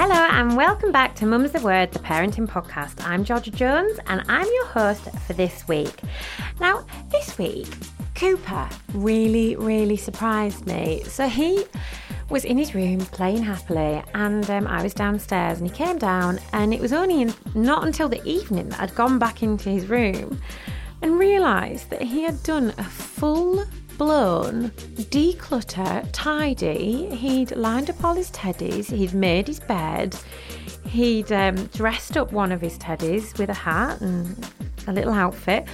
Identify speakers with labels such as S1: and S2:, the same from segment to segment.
S1: Hello and welcome back to Mum's the Word, the parenting podcast. I'm Georgia Jones and I'm your host for this week. Now, this week, Cooper really, really surprised me. So he was in his room playing happily, and um, I was downstairs, and he came down, and it was only in, not until the evening that I'd gone back into his room and realised that he had done a full blown declutter, tidy. He'd lined up all his teddies, he'd made his bed, he'd um, dressed up one of his teddies with a hat and a little outfit.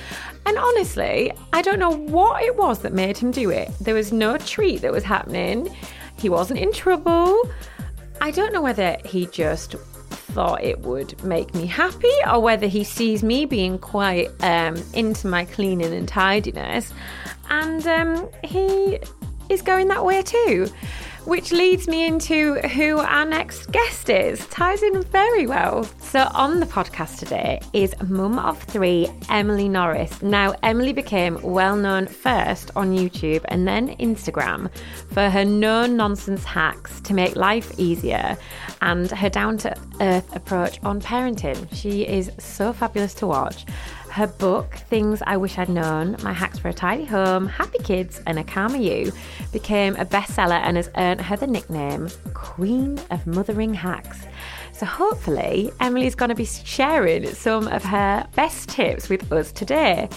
S1: And honestly, I don't know what it was that made him do it. There was no treat that was happening. He wasn't in trouble. I don't know whether he just thought it would make me happy or whether he sees me being quite um, into my cleaning and tidiness. And um, he is going that way too. Which leads me into who our next guest is. Ties in very well. So, on the podcast today is mum of three, Emily Norris. Now, Emily became well known first on YouTube and then Instagram for her no nonsense hacks to make life easier and her down to earth approach on parenting. She is so fabulous to watch. Her book, Things I Wish I'd Known My Hacks for a Tidy Home, Happy Kids, and a Calmer You, became a bestseller and has earned her the nickname Queen of Mothering Hacks. So, hopefully, Emily's going to be sharing some of her best tips with us today.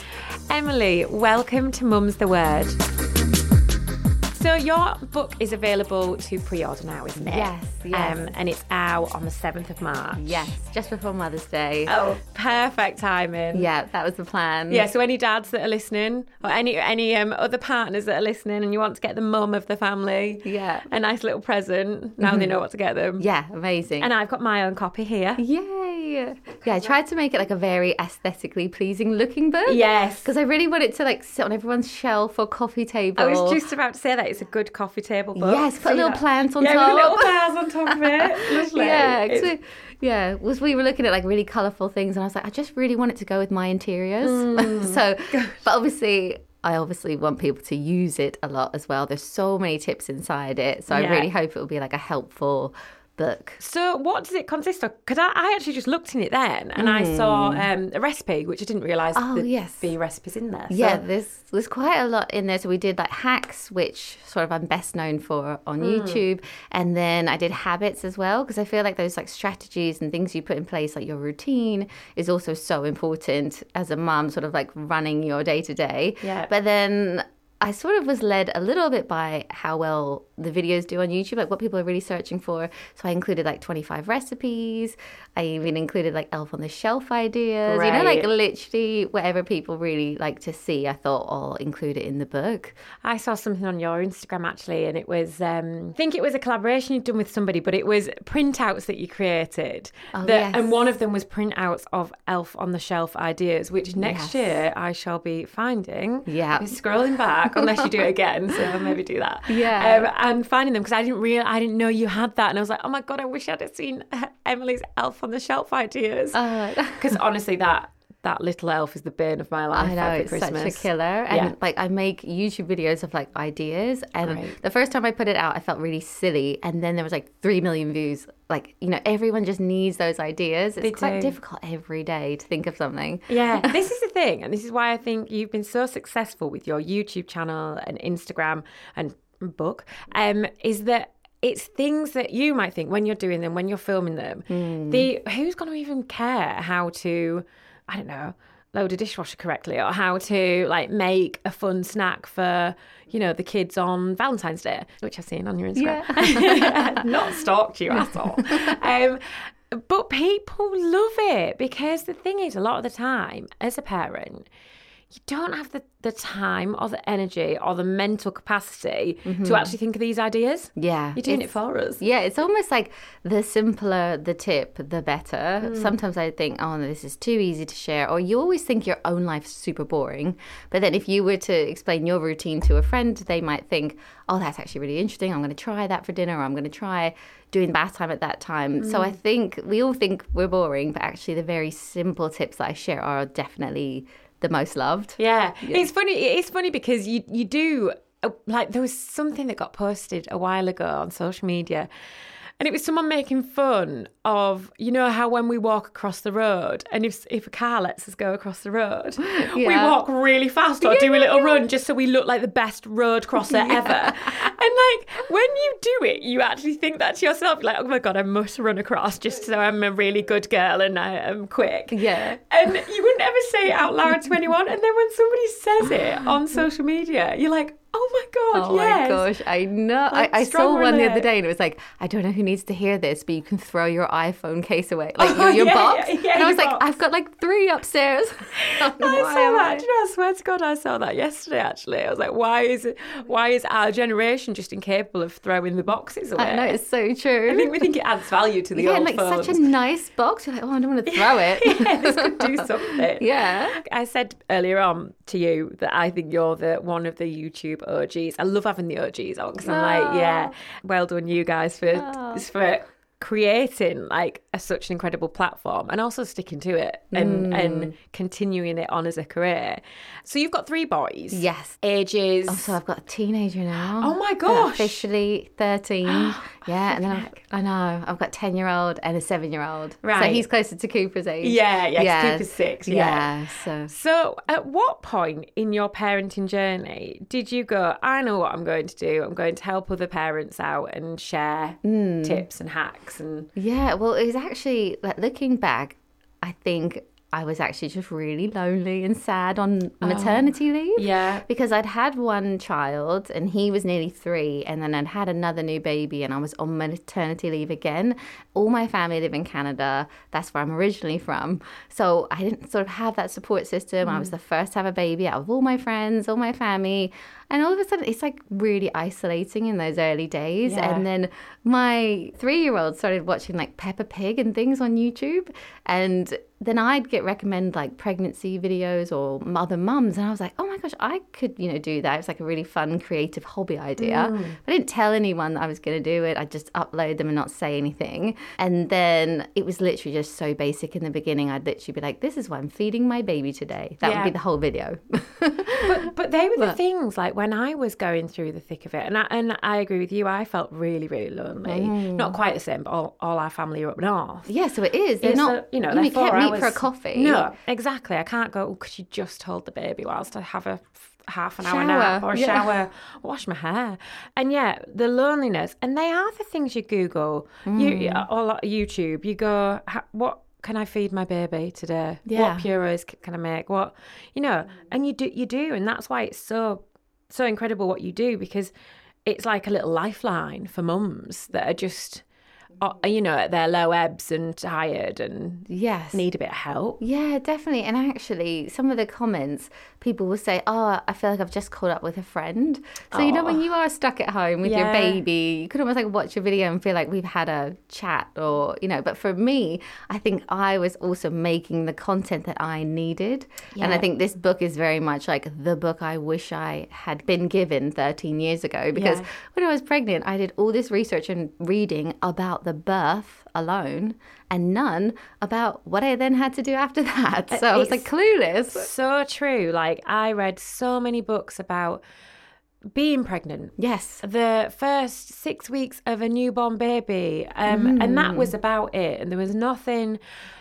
S1: Emily, welcome to Mum's the Word. So your book is available to pre-order now, isn't it?
S2: Yes, yes.
S1: Um, and it's out on the seventh of March.
S2: Yes, just before Mother's Day.
S1: Oh, perfect timing.
S2: Yeah, that was the plan.
S1: Yeah. So any dads that are listening, or any any um, other partners that are listening, and you want to get the mum of the family,
S2: Yeah.
S1: a nice little present. Now they know what to get them.
S2: Yeah, amazing.
S1: And I've got my own copy here.
S2: Yay! Yeah, I tried to make it like a very aesthetically pleasing looking book.
S1: Yes.
S2: Because I really want it to like sit on everyone's shelf or coffee table.
S1: I was just about to say that it's a good coffee table book.
S2: Yes, put little
S1: that-
S2: plant on
S1: yeah,
S2: top.
S1: with little flowers on top of it. Lovely.
S2: Yeah, 'cause we, yeah. Was we were looking at like really colourful things, and I was like, I just really want it to go with my interiors.
S1: Mm.
S2: so, but obviously, I obviously want people to use it a lot as well. There's so many tips inside it, so
S1: Yeah.
S2: I really hope it will be like a helpful book.
S1: So, what does it consist of? Because I, I actually just looked in it then, and I saw um, a recipe, which I didn't realise
S2: Hmm. Oh,
S1: there'd
S2: yes.
S1: be recipes in there. So-
S2: Yeah, there's there's quite a lot in there. So we did like hacks, which sort of I'm best known for on YouTube, and then I did habits as well because I feel like those like strategies and things you put in place, like your routine, is also so important as a mum, sort of like running your day to day.
S1: Yeah.
S2: But then. I sort of was led a little bit by how well the videos do on YouTube, like what people are really searching for. So I included like 25 recipes. I even included like elf on the shelf ideas, you know, like literally whatever people really like to see, I thought I'll include it in the book.
S1: I saw something on your Instagram actually, and it was um, I think it was a collaboration you'd done with somebody, but it was printouts that you created.
S2: Oh,
S1: that-
S2: yes.
S1: And one of them was printouts of Elf on the Shelf ideas, which next
S2: Yes.
S1: year I shall be finding.
S2: Yeah.
S1: Scrolling back unless you do it again, so I'll maybe do that.
S2: Yeah.
S1: um, and finding them because I didn't real I didn't know you had that, and I was like, oh my god, I wish I'd have seen Emily's Elf on the Shelf ideas.
S2: Uh,
S1: Because honestly, that that little elf is the bane of my life
S2: I know it's
S1: Christmas.
S2: such a killer, and
S1: Yeah.
S2: like I make YouTube videos of like ideas, and
S1: Great.
S2: the first time I put it out, I felt really silly, and then there was like three million views. Like you know, everyone just needs those ideas. It's
S1: They
S2: quite
S1: do.
S2: difficult every day to think of something.
S1: Yeah, this is the thing, and this is why I think you've been so successful with your YouTube channel and Instagram and book. Um, is that it's things that you might think when you're doing them, when you're filming them. The who's going to even care how to, I don't know, load a dishwasher correctly or how to like make a fun snack for you know the kids on Valentine's Day, which I've seen on your Instagram. Not stalked you at all. um, but people love it because the thing is, a lot of the time, as a parent, you don't have the, the time or the energy or the mental capacity to actually think of these ideas.
S2: Yeah,
S1: You're doing it for us.
S2: Yeah, it's almost like the simpler the tip, the better.
S1: Hmm.
S2: Sometimes I think, oh, this is too easy to share. Or you always think your own life's super boring. But then if you were to explain your routine to a friend, they might think, oh, that's actually really interesting. I'm going to try that for dinner, or I'm going to try doing bath time at that time. So
S1: Hmm.
S2: I think we all think we're boring, but actually the very simple tips that I share are definitely the most loved.
S1: Yeah. It's funny. It's funny because you you do uh, like there was something that got posted a while ago on social media. And it was someone making fun of, you know, how when we walk across the road, and if if a car lets us go across the road, we walk really fast or do a little run just so we look like the best road crosser ever. And like when you do it, you actually think that to yourself, like, oh my god, I must run across just so I'm a really good girl and I am quick.
S2: Yeah.
S1: And you wouldn't ever say it out loud to anyone. And then when somebody says it on social media, you're like, oh my God,
S2: Oh
S1: yes.
S2: my gosh, I know.
S1: Like,
S2: I, I saw one the other day and it was like, I don't know who needs to hear this, but you can throw your iPhone case away, like
S1: Oh,
S2: your, your
S1: yeah,
S2: box.
S1: yeah, yeah,
S2: and I was like,
S1: box.
S2: I've got like three upstairs.
S1: I saw that. Do you know, I swear to God, I saw that yesterday. Actually, I was like, "Why is it? Why is our generation just incapable of throwing the boxes away?"
S2: I know, it's so true.
S1: I think we think it adds value to the
S2: yeah,
S1: old
S2: like
S1: phones.
S2: such a nice box. You're like, oh, I don't want to throw it.
S1: yeah, this could do something.
S2: Yeah.
S1: I said earlier on to you that I think you're the one of the YouTube OGs. I love having the OGs on because I'm like, ah. yeah, well done you guys for ah. for creating like a, such an incredible platform and also sticking to it and hmm. and continuing it on as a career. So you've got three boys.
S2: Yes.
S1: Ages.
S2: So I've got a teenager now.
S1: Oh my
S2: They're
S1: gosh.
S2: Officially 13. yeah. And then I've, I know, I've got 10 year old and a seven year old.
S1: Right, So
S2: he's closer to Cooper's age.
S1: Yeah, yeah,
S2: Yes.
S1: Cooper's six, yeah.
S2: Yeah. So
S1: So, at what point in your parenting journey did you go, I know what I'm going to do? I'm going to help other parents out and share
S2: Hmm.
S1: tips and hacks and
S2: Yeah, well, it was actually like looking back, I think I was actually just really lonely and sad on maternity leave.
S1: Oh, yeah.
S2: Because I'd had one child and he was nearly three, and then I'd had another new baby and I was on maternity leave again. All my family live in Canada. That's where I'm originally from. So I didn't sort of have that support system.
S1: Mm.
S2: I was the first to have a baby out of all my friends, all my family. And all of a sudden, it's like really isolating in those early days.
S1: Yeah.
S2: And then my three year old started watching like Peppa Pig and things on YouTube. And then I'd get recommend like pregnancy videos or mother mums. And I was like, oh my gosh, I could, you know, do that. It was like a really fun, creative hobby idea. Mm. I didn't tell anyone that I was going to do it. I just upload them and not say anything. And then it was literally just so basic in the beginning. I'd literally be like, this is what I'm feeding my baby today. That
S1: Yeah.
S2: would be the whole video.
S1: but but they were the things like when I was going through the thick of it, and I, and I agree with you. I felt really really lonely.
S2: Mm.
S1: Not quite the same, but all, all our family are up north.
S2: yeah, so it is. They're
S1: It's
S2: not,
S1: a- you know,
S2: you, can't meet for a coffee.
S1: No, exactly. I can't go. Oh, could you just hold the baby whilst I have a half an hour nap or a
S2: yeah.
S1: shower, wash my hair, and yeah, the loneliness. And they are the things you Google, you
S2: Mm.
S1: or like YouTube. You go, what can I feed my baby today?
S2: Yeah.
S1: What purees can I make? What you know? And you do, you do, and that's why it's so so incredible what you do because it's like a little lifeline for mums that are just. You know, at their low ebbs and tired and
S2: Yes.
S1: need a bit of help.
S2: Yeah, definitely. And actually, some of the comments, people will say, Oh, I feel like I've just caught up with a friend. So, you know, when you are stuck at home with your baby, you could almost like watch a video and feel like we've had a chat or, you know, but for me, I think I was also making the content that I needed. And I think this book is very much like the book I wish I had been given 13 years ago because
S1: Yeah.
S2: when I was pregnant, I did all this research and reading about the birth alone and none about what I then had to do after that. So I was like clueless.
S1: So true. Like I read so many books about being pregnant.
S2: Yes.
S1: The first six weeks of a newborn baby, um, and that
S2: Mm.
S1: was about it. And there was nothing,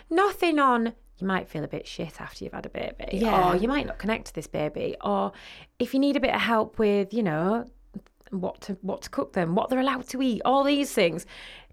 S1: nothing on. You might feel a bit shit after you've had a baby,
S2: Yeah.
S1: or you might not connect to this baby, or if you need a bit of help with, you know, what to what to cook them, what they're allowed to eat, all these things,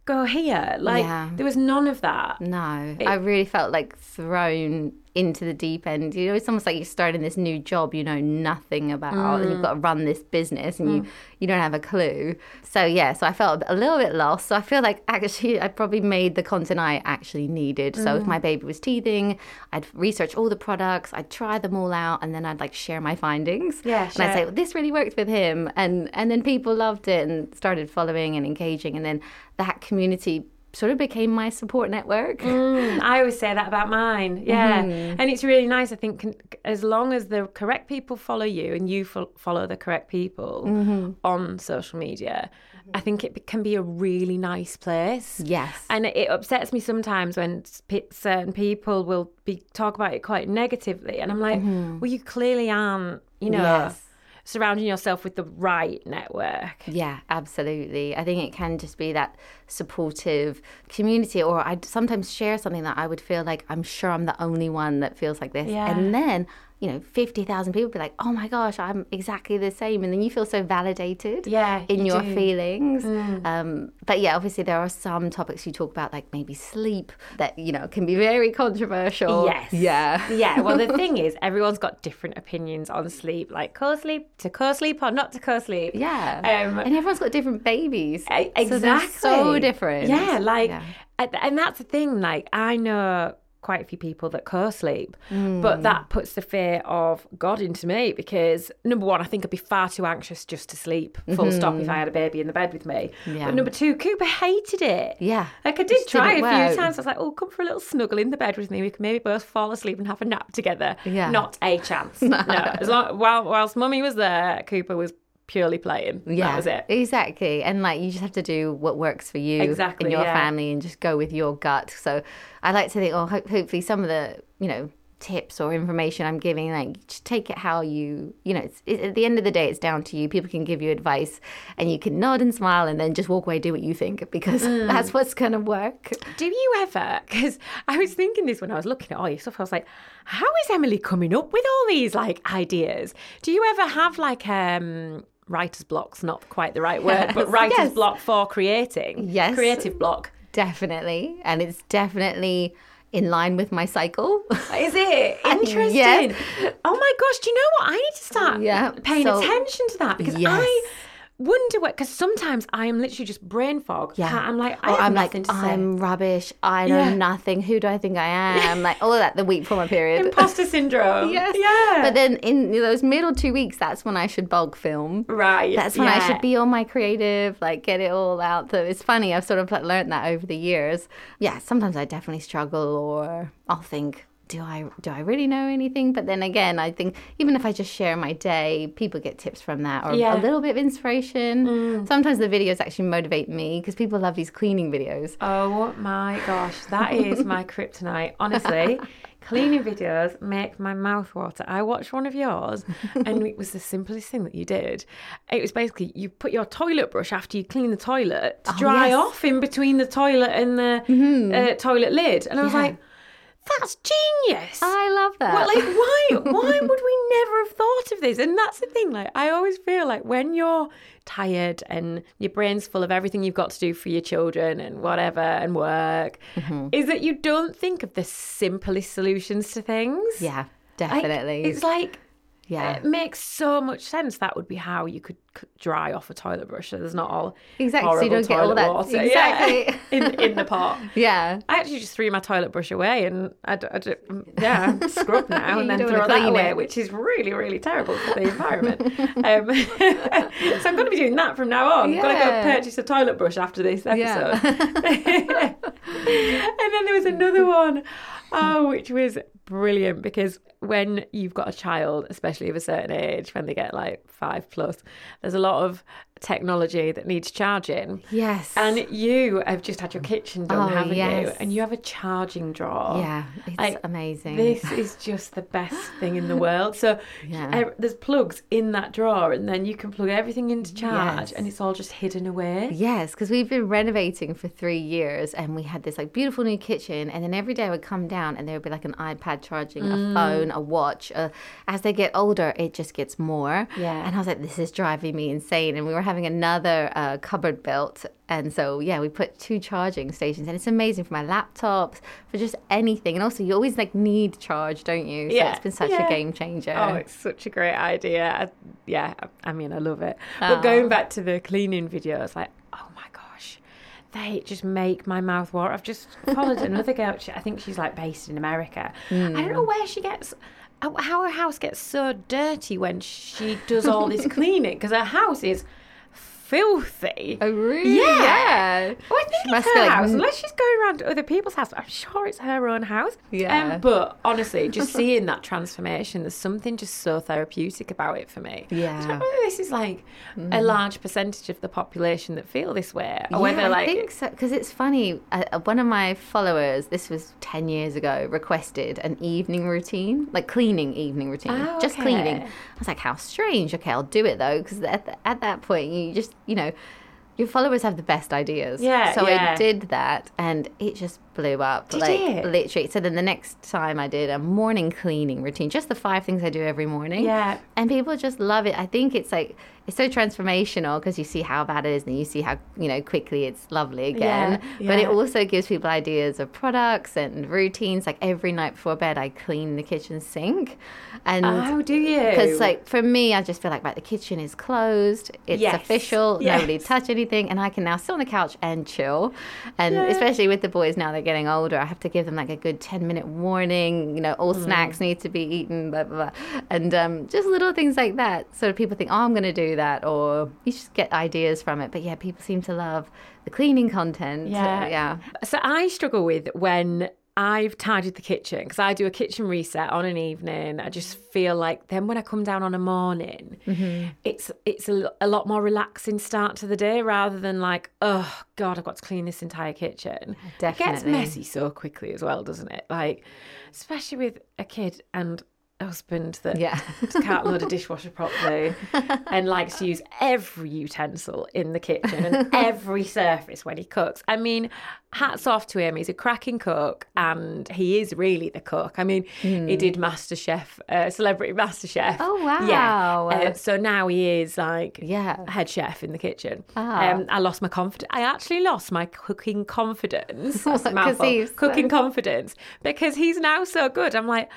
S1: go here. Like
S2: Yeah.
S1: there was none of that.
S2: No, I really felt like thrown into the deep end. You know, it's almost like you're starting this new job you know nothing about, and you've mm. got to run this business, and you mm. you don't have a clue. So yeah, so I felt a little bit lost. So I feel like actually I probably made the content I actually needed. So if my mm. baby was teething, I'd research all the products, I'd try them all out, and then I'd like share my findings.
S1: Yeah,
S2: and I'd say well, this really worked with him, and and then people loved it and started following and engaging, and then that community sort of became my support network.
S1: Mm, I always say that about mine. Yeah.
S2: Mm-hmm.
S1: And it's really nice. I think as long as the correct people follow you and you fo- follow the correct people
S2: Mm-hmm.
S1: on social media, I think it can be a really nice place.
S2: Yes.
S1: And it upsets me sometimes when sp- certain people will be talk about it quite negatively. And I'm like, well, you clearly aren't, you know,
S2: Mm-hmm. Yes.
S1: surrounding yourself with the right network.
S2: Yeah, absolutely. I think it can just be that supportive community, or I'd sometimes share something that I would feel like I'm sure I'm the only one that feels like this.
S1: Yeah.
S2: And then, you know, 50,000 people be like, oh my gosh, I'm exactly the same. And then you feel so validated
S1: Yeah,
S2: in
S1: you
S2: your
S1: do. Mm.
S2: feelings. Um, but yeah, obviously, there are some topics you talk about, like maybe sleep, that, you know, can be very controversial.
S1: Yes.
S2: Yeah.
S1: yeah. Well, the thing is, everyone's got different opinions on sleep, like co-sleep to co-sleep or not to co-sleep.
S2: Yeah.
S1: Um,
S2: and everyone's got different babies.
S1: E-
S2: So
S1: Exactly.
S2: So different.
S1: Yeah, like,
S2: Yeah.
S1: and- that's the thing. Like, I know quite a few people that co-sleep,
S2: Mm.
S1: but that puts the fear of God into me because number one, I think I'd be far too anxious just to sleep, full stop, if I had a baby in the bed with me.
S2: Mm-hmm. Yeah.
S1: But number two, Cooper hated it.
S2: Yeah.
S1: Like I did
S2: Just
S1: try a few times. I was like, "Oh, come for a little snuggle in the bed with me. We can maybe both fall asleep and have a nap together."
S2: Yeah.
S1: Not a chance. no. As long while whilst Mummy was there, Cooper was purely playing.
S2: Yeah,
S1: That was it.
S2: Exactly. And like you just have to do what works for you
S1: Exactly,
S2: and your
S1: yeah.
S2: family and just go with your gut. So I like to think, oh, ho- hopefully some of the, you know, tips or information I'm giving, like just take it how you, you know, it's, it, at the end of the day, it's down to you. People can give you advice and you can nod and smile and then just walk away, do what you think because
S1: Mm.
S2: that's what's going to work.
S1: Do you ever? Because I was thinking this when I was looking at all your stuff. I was like, how is Emily coming up with all these like ideas? Do you ever have like um writer's blocks? Not quite the right word, but writer's
S2: yes.
S1: block for creating.
S2: Yes.
S1: creative block.
S2: Definitely. And it's definitely in line with my cycle.
S1: Is it interesting?
S2: Yes.
S1: Oh my gosh! Do you know what? I need to start
S2: Yeah,
S1: paying
S2: so-
S1: attention to that because
S2: Yes.
S1: I wonder what. Because sometimes I am literally just brain fog.
S2: Yeah.
S1: I'm like, I
S2: I'm like. I'm rubbish. I know
S1: Yeah.
S2: nothing. Who do I think I am? Like all of that the week before my period.
S1: Imposter syndrome.
S2: yes.
S1: Yeah.
S2: But then in those middle two weeks, that's when I should bulk film.
S1: right.
S2: That's when I should be all my creative, like get it all out. So it's funny. I've sort of like learned that over the years. Yeah. Sometimes I definitely struggle, or I'll think. Do I do I really know anything? But then again, I think even if I just share my day, people get tips from that or
S1: Yeah.
S2: a little bit of inspiration. Sometimes the videos actually motivate me because people love these cleaning videos.
S1: Oh my gosh, that is my kryptonite. Honestly, cleaning videos make my mouth water. I watched one of yours and it was the simplest thing that you did. It was basically you put your toilet brush after you clean the toilet to dry
S2: yes.
S1: off in between the toilet and the uh, toilet lid. And I was
S2: Yeah.
S1: like, that's genius.
S2: I love that.
S1: Well, like, why? Why would we never have thought of this? And that's the thing. Like, I always feel like when you're tired and your brain's full of everything you've got to do for your children and whatever and work,
S2: Mm-hmm.
S1: is that you don't think of the simplest solutions to things.
S2: yeah,
S1: Like,
S2: definitely.
S1: it's like
S2: yeah.
S1: it makes so much sense. That would be how you could dry off a toilet brush. So there's not all
S2: Exactly, so you don't get all that-
S1: water.
S2: exactly.
S1: Yeah, in in the pot.
S2: yeah.
S1: I actually just threw my toilet brush away and I, I d- yeah, scrub now and then throw that away,
S2: it.
S1: which is really, really terrible for the environment. um, so I'm going to be doing that from now on. I'm going to go purchase a toilet brush after this episode. Yeah. and then there was another one, oh, which was brilliant because when you've got a child, especially of a certain age, when they get like five plus, there's a lot of technology that needs charging.
S2: Yes.
S1: And you have just had your kitchen done,
S2: Oh,
S1: haven't you? And you have a charging drawer.
S2: yeah, it's
S1: Like,
S2: amazing.
S1: This is just the best thing in the world. So
S2: Yeah.
S1: there's plugs in that drawer, and then you can plug everything into charge,
S2: Yes.
S1: and it's all just hidden away.
S2: Yes, because we've been renovating for three years and we had this like beautiful new kitchen. And then every day I would come down and there would be like an iPad charging,
S1: Mm.
S2: a phone, a watch. Uh, as they get older, it just gets more.
S1: Yeah.
S2: And I was like, this is driving me insane. And we were having another uh, cupboard built. And so, yeah, we put two charging stations and it's amazing for my laptops, for just anything. And also, you always like need charge, don't you? So
S1: Yeah,
S2: it's been such
S1: yeah.
S2: a game changer.
S1: Oh, it's such a great idea. I, yeah, I I mean, I love it. But going back to the cleaning videos, like, oh my gosh, they just make my mouth water. I've just followed another girl. She, I think she's like based in America. I don't know where she gets. How her house gets so dirty when she does all this cleaning because her house is filthy.
S2: Oh, really?
S1: Yeah.
S2: Yeah.
S1: Oh, I think
S2: She
S1: it's
S2: must
S1: her
S2: like,
S1: house,
S2: "Mm."
S1: unless she's going around to other people's house. I'm sure it's her own house.
S2: Yeah.
S1: Um, but honestly, just seeing that transformation, there's something just so therapeutic about it for me.
S2: Yeah.
S1: I don't know whether this is like a large percentage of the population that feel this way, or whether
S2: yeah,
S1: like
S2: I think so because it's funny. Uh, uh, one of my followers, this was ten years ago, requested an evening routine, like cleaning evening routine,
S1: Oh,
S2: just
S1: okay.
S2: cleaning. I was like, how strange. Okay, I'll do it though, because at, at that point, you just you know. Your followers have the best ideas.
S1: Yeah,
S2: So
S1: yeah.
S2: I did that and it just blew up.
S1: Did
S2: like
S1: it?
S2: literally. So then the next time I did a morning cleaning routine, just the five things I do every morning.
S1: Yeah.
S2: And people just love it. I think it's like it's so transformational because you see how bad it is and you see how, you know, quickly it's lovely again.
S1: Yeah,
S2: But it also gives people ideas of products and routines. Like every night before bed, I clean the kitchen sink. And
S1: oh, do you?
S2: because like for me, I just feel like right, the kitchen is closed. It's
S1: Yes.
S2: official.
S1: Yes.
S2: Nobody touch anything, and I can now sit on the couch and chill. And
S1: Yeah.
S2: especially with the boys now, they're getting older. I have to give them like a good ten minute warning. You know, all
S1: Mm.
S2: snacks need to be eaten. Blah blah blah. And um, just little things like that. So people think, oh, I'm going to do that, or you just get ideas from it. But yeah, people seem to love the cleaning content.
S1: Yeah.
S2: yeah.
S1: So I struggle with when I've tidied the kitchen because I do a kitchen reset on an evening. I just feel like then when I come down on a morning,
S2: Mm-hmm.
S1: it's it's a, a lot more relaxing start to the day rather than like oh god I've got to clean this entire kitchen. It gets messy so quickly as well, doesn't it? Like especially with a kid and husband that
S2: Yeah.
S1: can't load a dishwasher properly and likes to use every utensil in the kitchen and every surface when he cooks. I mean, hats off to him. He's a cracking cook and he is really the cook. I mean, he did MasterChef, uh, Celebrity MasterChef.
S2: Hmm. Oh,
S1: Yeah.
S2: wow.
S1: Uh, so now he is like
S2: Yeah.
S1: head chef in the kitchen.
S2: Ah.
S1: Um, I lost my confidence. I actually lost my cooking confidence. That's a mouthful.
S2: he's so-
S1: Cooking confidence because he's now so good. I'm like,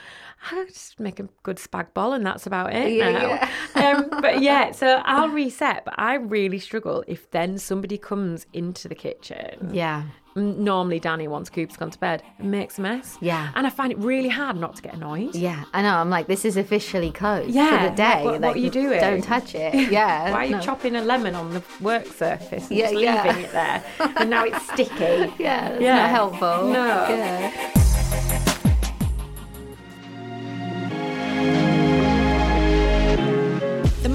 S1: I just make a good spag bol and that's about it
S2: Yeah,
S1: now. um, but yeah, so I'll reset. But I really struggle if then somebody comes into the kitchen.
S2: Yeah.
S1: Normally, Danny, once Coop's gone to bed, makes a mess.
S2: Yeah.
S1: and I find it really hard not to get annoyed.
S2: Yeah, I know. I'm like, this is officially closed
S1: Yeah,
S2: for the
S1: like,
S2: day.
S1: what- what are you doing?
S2: Don't touch it. Yeah.
S1: Why are you
S2: no.
S1: chopping a lemon on the work surface and
S2: Yeah,
S1: just
S2: yeah.
S1: leaving it there? And now it's sticky.
S2: Yeah, that's
S1: Yeah.
S2: not helpful.
S1: No.
S2: Yeah.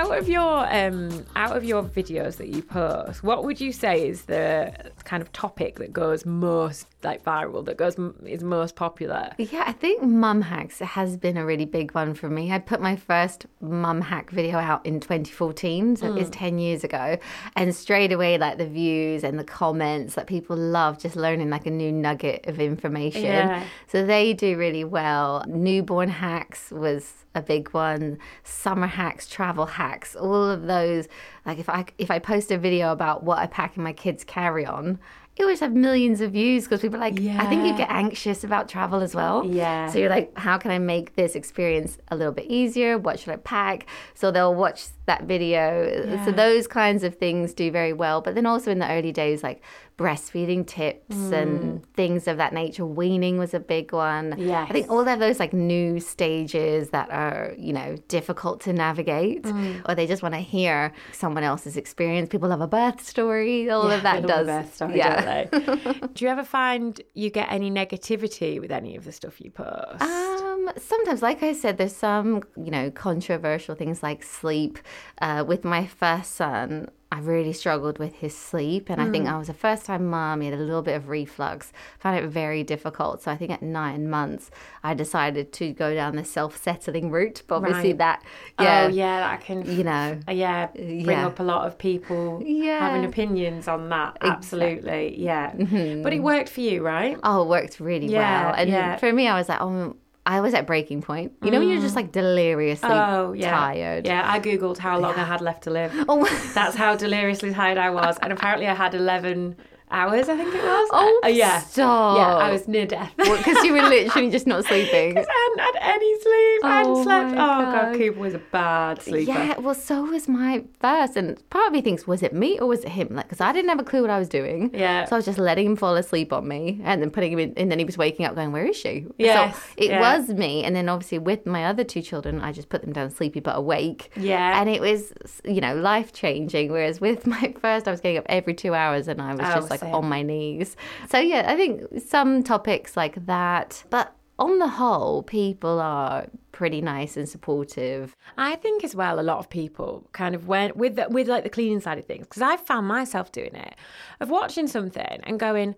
S1: Out of your um out of your videos that you post, what would you say is the kind of topic that goes most like viral, that goes is most popular?
S2: Yeah, I think mum hacks has been a really big one for me. I put my first mum hack video out in 2014, so it's hmm. 10 years ago, and straight away like the views and the comments that people love just learning like a new nugget of information.
S1: Yeah.
S2: So they do really well. Newborn hacks was a big one. Summer hacks, travel hacks, all of those. Like if I if I post a video about what I pack in my kids' carry on, it always have millions of views because people are like, I think you get anxious about travel as well.
S1: Yeah.
S2: So you're like, how can I make this experience a little bit easier? What should I pack? So they'll watch that video. So those kinds of things do very well. But then also in the early days, like breastfeeding tips and things of that nature. Weaning was a big one.
S1: Yes.
S2: I think all of those like new stages that are, you know, difficult to navigate or they just want to hear someone else's experience. People love a birth story. All of that does.
S1: a birth story,
S2: yeah.
S1: don't they? Do you ever find you get any negativity with any of the stuff you post?
S2: Um, sometimes, like I said, there's some, you know, controversial things like sleep. Uh, with my first son, I really struggled with his sleep, and I think I was a first-time mom. He had a little bit of reflux, found it very difficult. So I think at nine months, I decided to go down the self-settling route. But obviously,
S1: Right.
S2: that, yeah,
S1: oh yeah, that can
S2: you know,
S1: Uh, yeah, bring
S2: yeah.
S1: up a lot of people
S2: Yeah.
S1: having opinions on that. Absolutely, yeah.
S2: Mm-hmm.
S1: But it worked for you, right?
S2: Oh, it worked really
S1: Yeah,
S2: well. And for me, I was like, oh, I was at breaking point. You know, when you're just mm. like deliriously
S1: Oh yeah,
S2: tired.
S1: Yeah, I googled how long I had left to live.
S2: Oh.
S1: That's how deliriously tired I was, and apparently I had eleven hours. I think it was.
S2: Oh,
S1: Uh, yeah,
S2: stop.
S1: yeah. I was near death.
S2: Because you were literally just not sleeping.
S1: Because I hadn't had any sleep. I hadn't
S2: Oh
S1: slept. Oh god,
S2: God.
S1: Cooper was a bad sleeper.
S2: Yeah, well, so was my first, and part of me thinks, was it me or was it him? Like, because I didn't have a clue what I was doing.
S1: Yeah.
S2: So I was just letting him fall asleep on me, and then putting him in, and then he was waking up, going, "Where is she?"
S1: Yes,
S2: So it
S1: yeah.
S2: was me, and then obviously with my other two children, I just put them down sleepy but awake.
S1: Yeah.
S2: And it was, you know, life changing. Whereas with my first, I was getting up every two hours, and I was
S1: Oh,
S2: just like
S1: same.
S2: on my knees. So yeah, I think some topics like that, but. On the whole, people are pretty nice and supportive.
S1: I think as well, a lot of people kind of went with the, with like the cleaning side of things because I found myself doing it of watching something and going,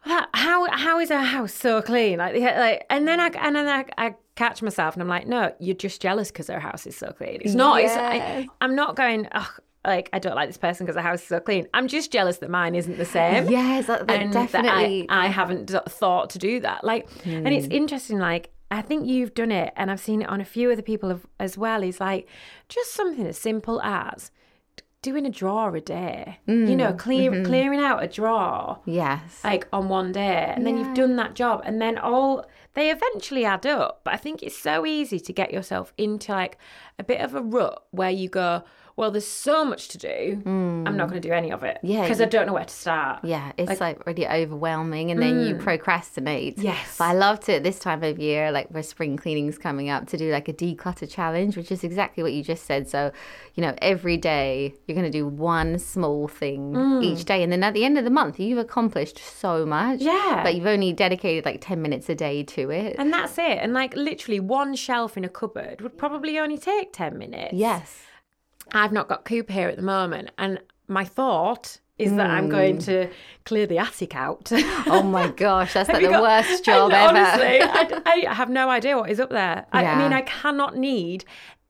S1: how how is our house so clean? Like, like, and then I and then I, I catch myself and I'm like, no, you're just jealous because our house is so clean. It's not. It's, I, I'm not going. Like I don't like this person because the house is so clean. I'm just jealous that mine isn't the same.
S2: Yes, that, that
S1: and
S2: definitely.
S1: that I, I haven't d- thought to do that. Like, and it's
S2: Hmm.
S1: interesting. Like, I think you've done it, and I've seen it on a few other people as well. Is like just something as simple as doing a drawer a day. You know, clear,
S2: Mm-hmm.
S1: clearing out a drawer
S2: yes.
S1: like on one day, and then you've done that job, and then all they eventually add up. But I think it's so easy to get yourself into like a bit of a rut where you go, well, there's so much to do. I'm not going to do any of it.
S2: Yeah,
S1: Because I don't know where to start.
S2: Yeah, it's like, really overwhelming, and then you mm. procrastinate.
S1: Yes.
S2: but I loved it this time of year, like where spring cleaning's coming up, to do like a declutter challenge, which is exactly what you just said. So, you know, every day you're going to do one small thing mm. each day, and then at the end of the month, you've accomplished so much.
S1: Yeah.
S2: but you've only dedicated like ten minutes a day to it.
S1: And that's it. And like literally one shelf in a cupboard would probably only take 10 minutes.
S2: yes.
S1: I've not got Cooper here at the moment. And my thought is that I'm going to clear the attic out.
S2: Oh my gosh, that's like the
S1: got-
S2: worst job
S1: and
S2: ever.
S1: Honestly, I, I have no idea what is up there. I, I mean, I cannot need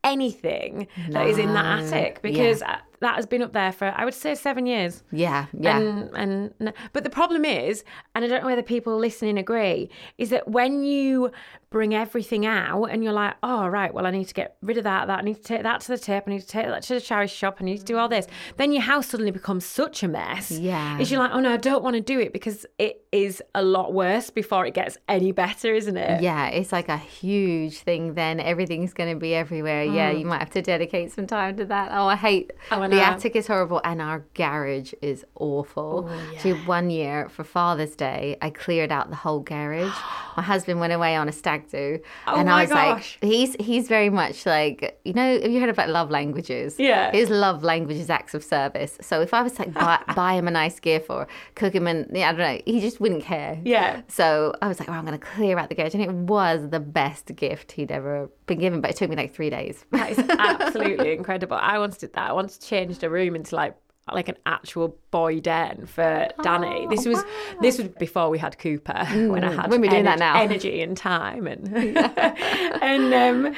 S1: anything that is in that attic because uh that has been up there for I would say seven years.
S2: yeah, yeah.
S1: And, and but the problem is, and I don't know whether people listening agree, is that when you bring everything out and you're like, oh right, well I need to get rid of that, that I need to take that to the tip, I need to take that to the charity shop, I need to do all this. Then your house suddenly becomes such a mess.
S2: Yeah.
S1: Is you're like, oh no, I don't want to do it because it is a lot worse before it gets any better, isn't it?
S2: Yeah, it's like a huge thing then. Everything's going to be everywhere. Yeah,
S1: Mm.
S2: you might have to dedicate some time to that. Oh, I hate
S1: Oh,
S2: the attic is horrible and our garage is awful. Oh, so one year for Father's Day, I cleared out the whole garage. My husband went away on a stag do,
S1: Oh
S2: and I was
S1: gosh.
S2: like, he's he's very much like you know. Have you heard about love languages?
S1: Yeah.
S2: his love language is acts of service. So if I was like buy, buy him a nice gift or cook him and yeah, I don't know, he just wouldn't care.
S1: Yeah.
S2: So I was like, oh, I'm going to clear out the garage. And it was the best gift he'd ever been given, but it took me like three days.
S1: That is absolutely incredible. I once did that. I once changed a room into like like an actual boy den for Danny. This was this was before we had Cooper when I had
S2: wouldn't be doing that now.
S1: energy and time and and um,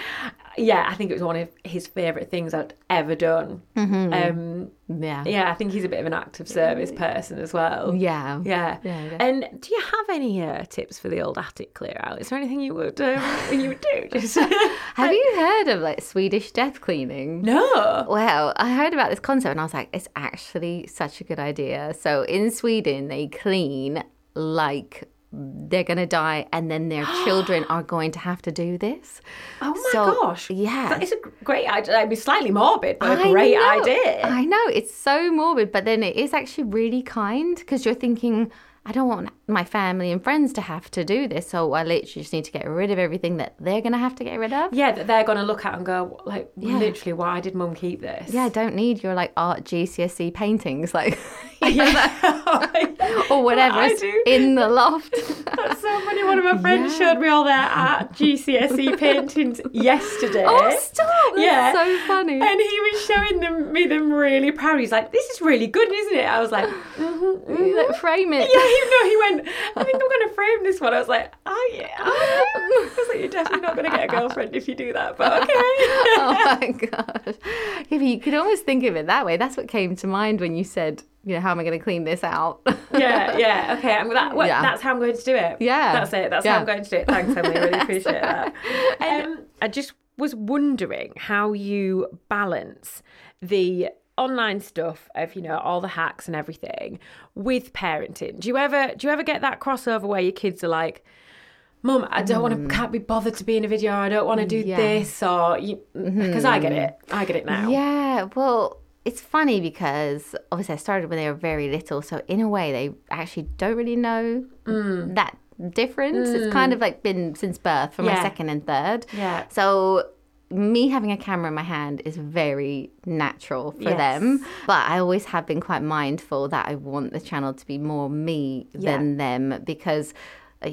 S1: yeah, I think it was one of his favourite things I'd ever done. Um,
S2: Yeah.
S1: yeah, I think he's a bit of an active service person as well.
S2: Yeah.
S1: Yeah.
S2: Yeah, yeah.
S1: And do you have any uh, tips for the old attic clear out? Is there anything you would um, you would do? Just
S2: Have you heard of like Swedish death cleaning?
S1: no.
S2: Well, I heard about this concept and I was like, it's actually such a good idea. So in Sweden, they clean like they're going to die and then their children are going to have to do this.
S1: Oh my
S2: So,
S1: gosh!
S2: yeah.
S1: that is a great idea. I mean, slightly morbid, but a
S2: I
S1: great
S2: know.
S1: idea.
S2: I know it's so morbid, but then it is actually really kind because you're thinking, I don't want my family and friends to have to do this, so I literally just need to get rid of everything that they're going to have to get rid of.
S1: yeah, that they're going to look at and go, like, literally, why did Mum keep this?
S2: Yeah, I don't need your like art GCSE paintings, like or whatever
S1: do.
S2: in the loft.
S1: That's so funny. One of my friends showed me all their art GCSE paintings yesterday.
S2: oh, stop! That's
S1: Yeah.
S2: so funny.
S1: And he was showing them me them really proud. He's like, "This is really good, isn't it?" I was like, mm-hmm,
S2: like, frame it.
S1: Yeah, you know, he went, I think I'm going to frame this one. I was like, oh, yeah. I was like, you're definitely not going to get a girlfriend if you do that, but okay.
S2: oh my gosh. Yeah, you could almost think of it that way. That's what came to mind when you said, you know, how am I going to clean this out?
S1: yeah, yeah, okay. I'm, that, well,
S2: Yeah.
S1: That's how I'm going to do it.
S2: Yeah.
S1: That's it. That's
S2: Yeah.
S1: how I'm going to do it. Thanks, Emily. Really appreciate that. Um, I just was wondering how you balance the online stuff of you know all the hacks and everything with parenting do you ever do you ever get that crossover where your kids are like Mum, I don't want to, mm. can't be bothered to be in a video. I don't want to do
S2: Yeah.
S1: this, or because mm-hmm. I get it, I get it now.
S2: Yeah, well, it's funny because obviously I started when they were very little, so in a way they actually don't really know mm. that difference. It's kind mm. of like been since birth for my second and third.
S1: Yeah.
S2: So me having a camera in my hand is very natural for
S1: Yes.
S2: them, but I always have been quite mindful that I want the channel to be more me than them because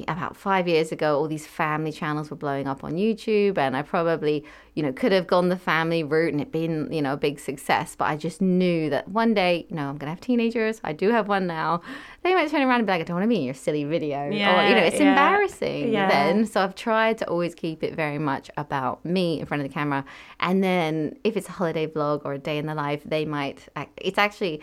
S2: about five years ago, all these family channels were blowing up on YouTube, and I probably, you know, could have gone the family route and it been, you know, a big success. But I just knew that one day, you know, I'm gonna have teenagers. I do have one now. They might turn around and be like, "I don't want to be in your silly video," or you know, it's
S1: yeah,
S2: embarrassing
S1: yeah.
S2: then. So I've tried to always keep it very much about me in front of the camera, and then if it's a holiday vlog or a day in the life, they might. Act, it's actually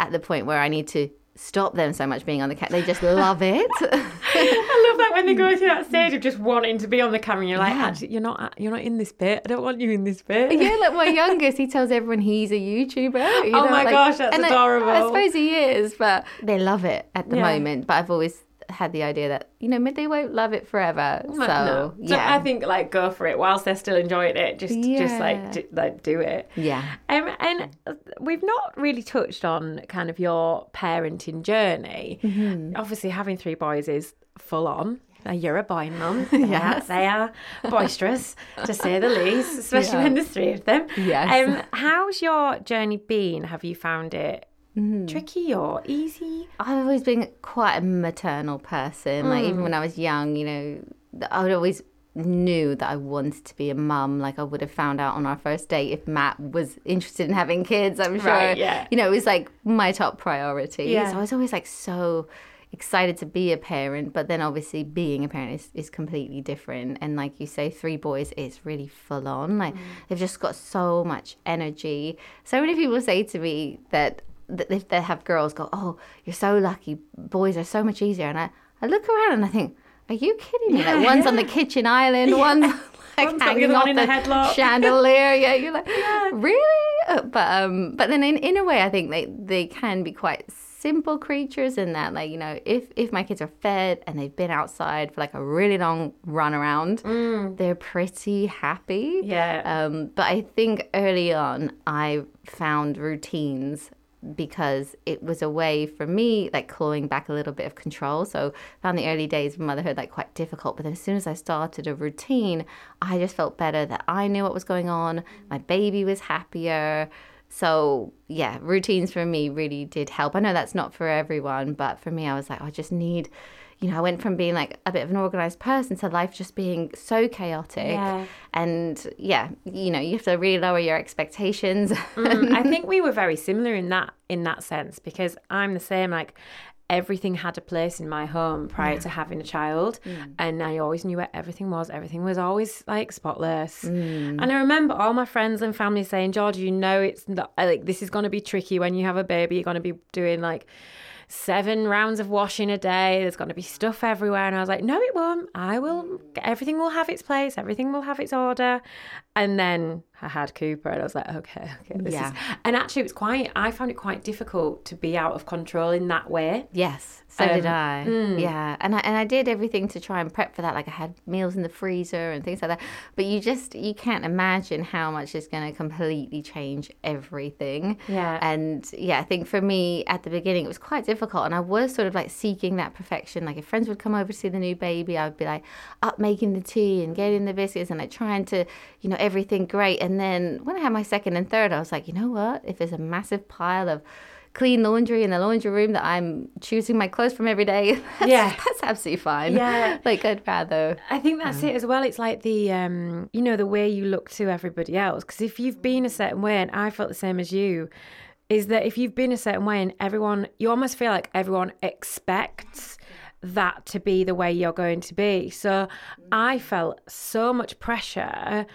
S2: at the point where I need to. Stop them so much being on the camera. They just love it.
S1: I love that when they go through that stage of just wanting to be on the camera. And you're like, actually, you're not. You're not in this bit. I don't want you in this bit.
S2: Yeah, like my youngest, he tells everyone he's a YouTuber. you
S1: Oh
S2: know,
S1: my
S2: like-
S1: gosh, that's
S2: and I-
S1: adorable.
S2: I, suppose he is, but they love it at the
S1: Yeah.
S2: moment. But I've always had the idea that you know maybe they won't love it forever. So
S1: No. So
S2: yeah,
S1: I think like go for it whilst they're still enjoying it. Just just like
S2: Yeah.
S1: do, like do it.
S2: Yeah.
S1: Um, and we've not really touched on kind of your parenting journey.
S2: Mm-hmm.
S1: Obviously, having three boys is full on. You're a boy mum. yes. They are boisterous, to say the least, especially
S2: Yeah.
S1: when there's three of them.
S2: Yes.
S1: Um, how's your journey been? Have you found it
S2: Mm-hmm.
S1: tricky or easy?
S2: I've always been quite a maternal person. Like even when I was young, you know, I would always knew that I wanted to be a mum. Like I would have found out on our first date if Matt was interested in having kids. I'm sure.
S1: Right, yeah.
S2: You know, it was like my top priority.
S1: Yeah.
S2: So I was always like so excited to be a parent, but then obviously being a parent is, is completely different. And like you say, three boys is really full on. Like they've just got so much energy. So many people say to me that if they have girls go, Oh, you're so lucky, boys are so much easier. And I, I look around and I think, Are you kidding me? like one's on the kitchen island, one's like
S1: One's the
S2: hanging off the
S1: a headlock.
S2: chandelier. Yeah, you're like, really? Uh, But um, but then in, in a way, I think they they can be quite simple creatures in that, like you know, if if my kids are fed and they've been outside for like a really long run around, they're pretty happy.
S1: Yeah.
S2: Um, but I think early on, I found routines because it was a way for me like clawing back a little bit of control. So found the early days of motherhood like quite difficult but then as soon as i started a routine i just felt better that i knew what was going on my baby was happier. So yeah routines for me really did help. I know that's not for everyone but for me i was like oh, i just need you know i went from being like a bit of an organized person to life just being so chaotic
S1: Yeah.
S2: and yeah you know you have to really lower your expectations
S1: Mm, I think we were very similar in that in that sense because I'm the same. Like everything had a place in my home prior to having a child, and I always knew where everything was. Everything was always like spotless. And I remember all my friends and family saying, "George, you know it's not like this is going to be tricky when you have a baby. You're going to be doing like." Seven rounds of washing a day. There's going to be stuff everywhere, and I was like, "No, it won't. I will. Everything will have its place. Everything will have its order." And then I had Cooper, and I was like, "Okay, okay, this
S2: Yeah.
S1: is." And actually, it was quite. I found it quite difficult to be out of control in that way.
S2: Yes, so did
S1: Um,
S2: I. Yeah, and I and I did everything to try and prep for that. Like I had meals in the freezer and things like that. But you just you can't imagine how much is going to completely change everything.
S1: Yeah.
S2: And yeah, I think for me at the beginning it was quite difficult, and I was sort of like seeking that perfection. Like if friends would come over to see the new baby, I would be like up making the tea and getting the biscuits and like trying to, you know, everything great. And then when I had my second and third, I was like, you know what? If there's a massive pile of clean laundry in the laundry room that I'm choosing my clothes from every day, that's,
S1: Yeah.
S2: that's absolutely fine.
S1: Yeah.
S2: like I'd rather.
S1: I think that's it as well. It's like the, um, you know, the way you look to everybody else. Because if you've been a certain way, and I felt the same as you, is that if you've been a certain way and everyone, you almost feel like everyone expects that to be the way you're going to be. So I felt so much pressure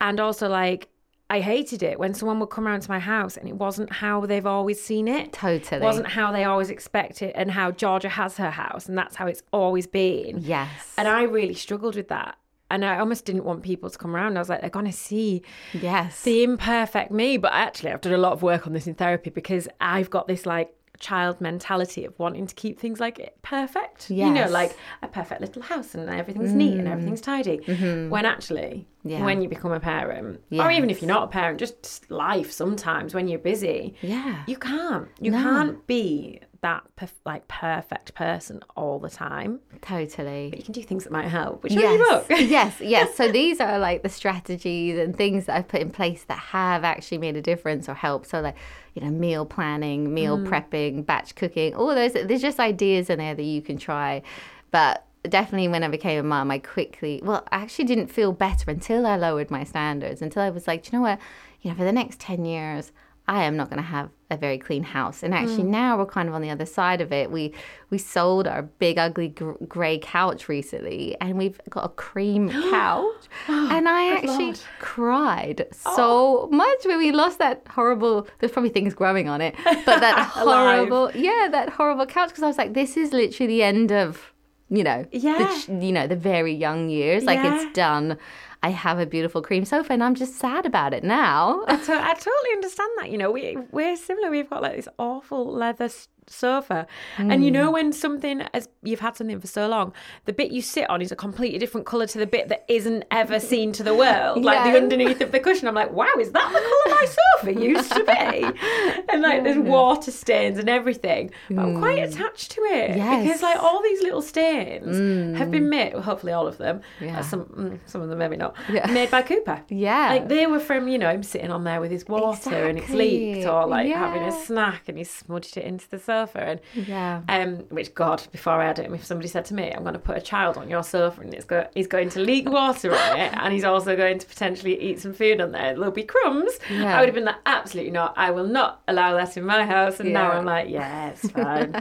S1: and also like, I hated it when someone would come around to my house and it wasn't how they've always seen it.
S2: Totally.
S1: wasn't how they always expect it and how Georgia has her house and that's how it's always been.
S2: Yes.
S1: And I really struggled with that. And I almost didn't want people to come around. I was like, they're going to see
S2: yes.
S1: the imperfect me. But actually, I've done a lot of work on this in therapy because I've got this like child mentality of wanting to keep things like perfect. Yes. You know, like a perfect little house and everything's neat and everything's mm. tidy. Mm-hmm. When actually,
S2: Yeah.
S1: when you become a parent, or even if you're not a parent, just life sometimes when you're busy,
S2: Yeah.
S1: you can't. You
S2: No.
S1: can't be that perf- like perfect person all the time.
S2: Totally.
S1: But you can do things that might help, which are in your
S2: Yes,
S1: book.
S2: yes, yes. So these are like the strategies and things that I've put in place that have actually made a difference or helped. So like, you know, meal planning, meal
S1: Mm.
S2: prepping, batch cooking, all those. There's just ideas in there that you can try. But definitely when I became a mum, I quickly, well, I actually didn't feel better until I lowered my standards, until I was like, "Do you know what, you know, for the next 10 years, I am not going to have a very clean house. And actually, now we're kind of on the other side of it. We we sold our big ugly gr- grey couch recently, and we've got a cream couch. and I actually cried so much when we lost that horrible. There's probably things growing on it, but that horrible, yeah, that horrible couch. Because I was like, this is literally the end of. You know, the,
S1: Yeah.
S2: ch- you know, the very young years. Like
S1: Yeah.
S2: it's done. I have a beautiful cream sofa and I'm just sad about it now.
S1: I, to- I totally understand that. You know, we we're similar. We've got like this awful leather sofa, and you
S2: Mm.
S1: know when something as you've had something for so long, the bit you sit on is a completely different color to the bit that isn't ever seen to the world. Like the underneath of the cushion, I'm like, wow, is that the color my sofa used to be? And like there's water stains and everything, but I'm quite attached to it because like all these little stains have been made. well, Hopefully, all of them.
S2: Yeah.
S1: Uh, some mm, some of them maybe not.
S2: Yeah.
S1: Made by Cooper.
S2: Yeah.
S1: Like they were from, you know, him sitting on there with his water and it's leaked, or like having a snack and he smudged it into the sofa. And
S2: Yeah.
S1: um, which God, before I had it, if somebody said to me, "I'm going to put a child on your sofa and it's go- he's going to leak water on it, and he's also going to potentially eat some food on there, there'll be crumbs,"
S2: Yeah.
S1: I would have been like, "Absolutely not! I will not allow that in my house." And now I'm like, "Yeah, it's fine."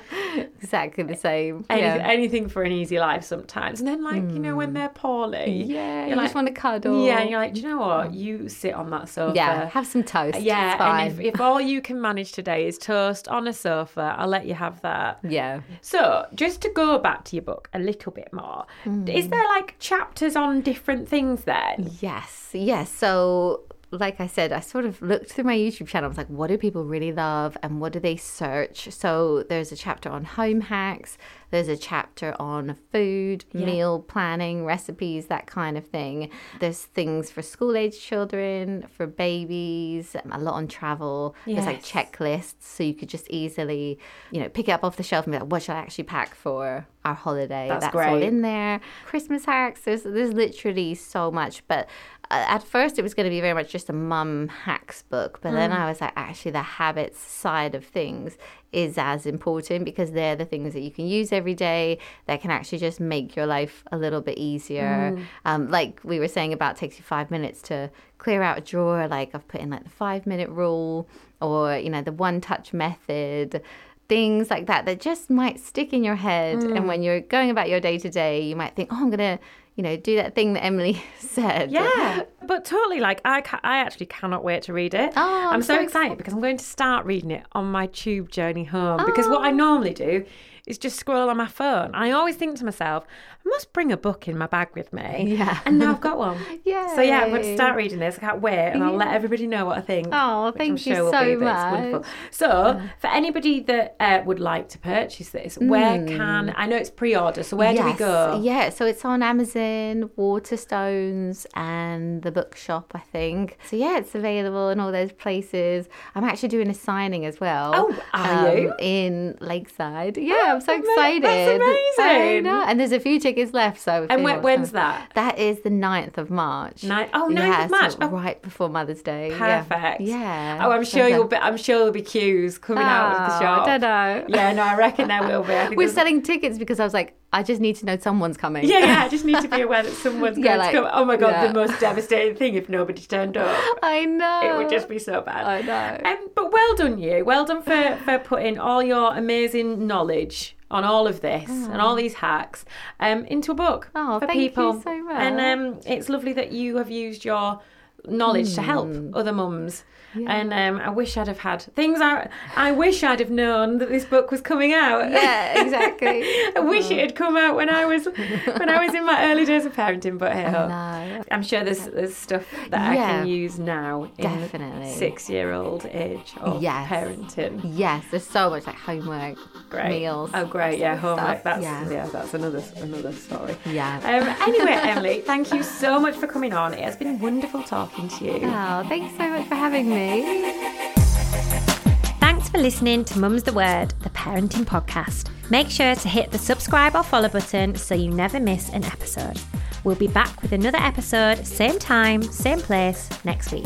S2: exactly the same.
S1: Any-
S2: yeah.
S1: Anything for an easy life sometimes. And then, like, you know, when they're poorly,
S2: Hmm. yeah, you
S1: like,
S2: just want to cuddle.
S1: yeah, and you're like, do you know what? You sit on that sofa.
S2: yeah, have some toast.
S1: Yeah,
S2: it's fine.
S1: and if, if all you can manage today is toast on a sofa, I'll let you have that.
S2: yeah.
S1: So, just to go back to your book a little bit more, is mm. there like chapters on different things then?
S2: Yes, yes. So, like I said, I sort of looked through my YouTube channel. I was like, what do people really love and what do they search? So, there's a chapter on home hacks, there's a chapter on food, meal planning, recipes, that kind of thing. There's things for school age children, for babies, a lot on travel. There's like checklists, so you could just easily, you know, pick it up off the shelf and be like, what should I actually pack for our holiday?
S1: That's
S2: all
S1: great.
S2: in there. Christmas hacks. There's there's literally so much. But at first, it was going to be very much just a mum hacks book. But
S1: Mm.
S2: then I was like, actually, the habits side of things is as important because they're the things that you can use every day that can actually just make your life a little bit easier.
S1: Mm.
S2: Um, like we were saying about takes you five minutes to clear out a drawer. Like I've put in like the five minute rule or you know the one touch method things like that that just might stick in your head.
S1: Mm.
S2: And when you're going about your day to day, you might think, oh, I'm going to, you know, do that thing that Emily said.
S1: Yeah, but totally. Like I, ca- I actually cannot wait to read it.
S2: Oh, I'm
S1: I'm so
S2: so
S1: excited because I'm going to start reading it on my tube journey home. Because what I oh. normally do is just scroll on my phone. I always think to myself, I must bring a book in my bag with me.
S2: Yeah.
S1: and now I've got one.
S2: yeah.
S1: So yeah, I'm going to start reading this. I can't wait, and I'll let everybody know what I think.
S2: Oh, thank you
S1: sure will
S2: so much.
S1: So, for anybody that uh, would like to purchase this, where can I know it's pre-order? So where do we
S2: Yes.
S1: go?
S2: Yeah, so it's on Amazon, Waterstones, and the bookshop, I think. So yeah, it's available in all those places. I'm actually doing a signing as well. um,
S1: Oh, are you?
S2: In Lakeside. Yeah, I'm so excited.
S1: that's amazing.
S2: And there's a few tickets left. So
S1: And when- when's that?
S2: That is the 9th of March.
S1: Ni- oh, 9th
S2: yeah,
S1: of March.
S2: so
S1: Oh.
S2: right before Mother's Day.
S1: Perfect.
S2: Yeah.
S1: Oh, I'm sure
S2: yeah.
S1: you'll be. I'm sure there'll be queues coming out of the
S2: Oh,
S1: shop.
S2: I don't know.
S1: Yeah, no, I reckon there will be. I think
S2: We're selling tickets because I was like, I just need to know someone's coming.
S1: Yeah, yeah. I just need to be aware that someone's
S2: Yeah,
S1: going
S2: like,
S1: to come. Oh my god,
S2: yeah.
S1: the most devastating thing if nobody turned up.
S2: I know.
S1: It would just be so bad.
S2: I know.
S1: Um, but well done, you. Well done for, for putting all your amazing knowledge on all of this and all these hacks um, into a book
S2: Oh,
S1: for
S2: thank you
S1: people.
S2: so much.
S1: And um, it's lovely that you have used your knowledge to help
S2: Hmm.
S1: other mums. And um, I wish I'd have had things. I I wish I'd have known that this book was coming out.
S2: Yeah, exactly.
S1: I wish it had come out when I was when I was in my early days of parenting. But hey, ho.
S2: know.
S1: I'm sure there's there's stuff that I can use now in
S2: Definitely.
S1: six year old age of
S2: Yes.
S1: parenting.
S2: Yes, there's so much like homework,
S1: Great.
S2: meals.
S1: Oh, great! Yeah, homework.
S2: stuff.
S1: That's yeah.
S2: Yeah.
S1: that's another another story.
S2: Yeah.
S1: Um, anyway, Emily, thank you so much for coming on. It has been wonderful talking to you.
S2: Oh, thanks so much for having me.
S1: Thanks for listening to Mum's the Word, the parenting podcast. Make sure to hit the subscribe or follow button so you never miss an episode. We'll be back with another episode, same time, same place, next week.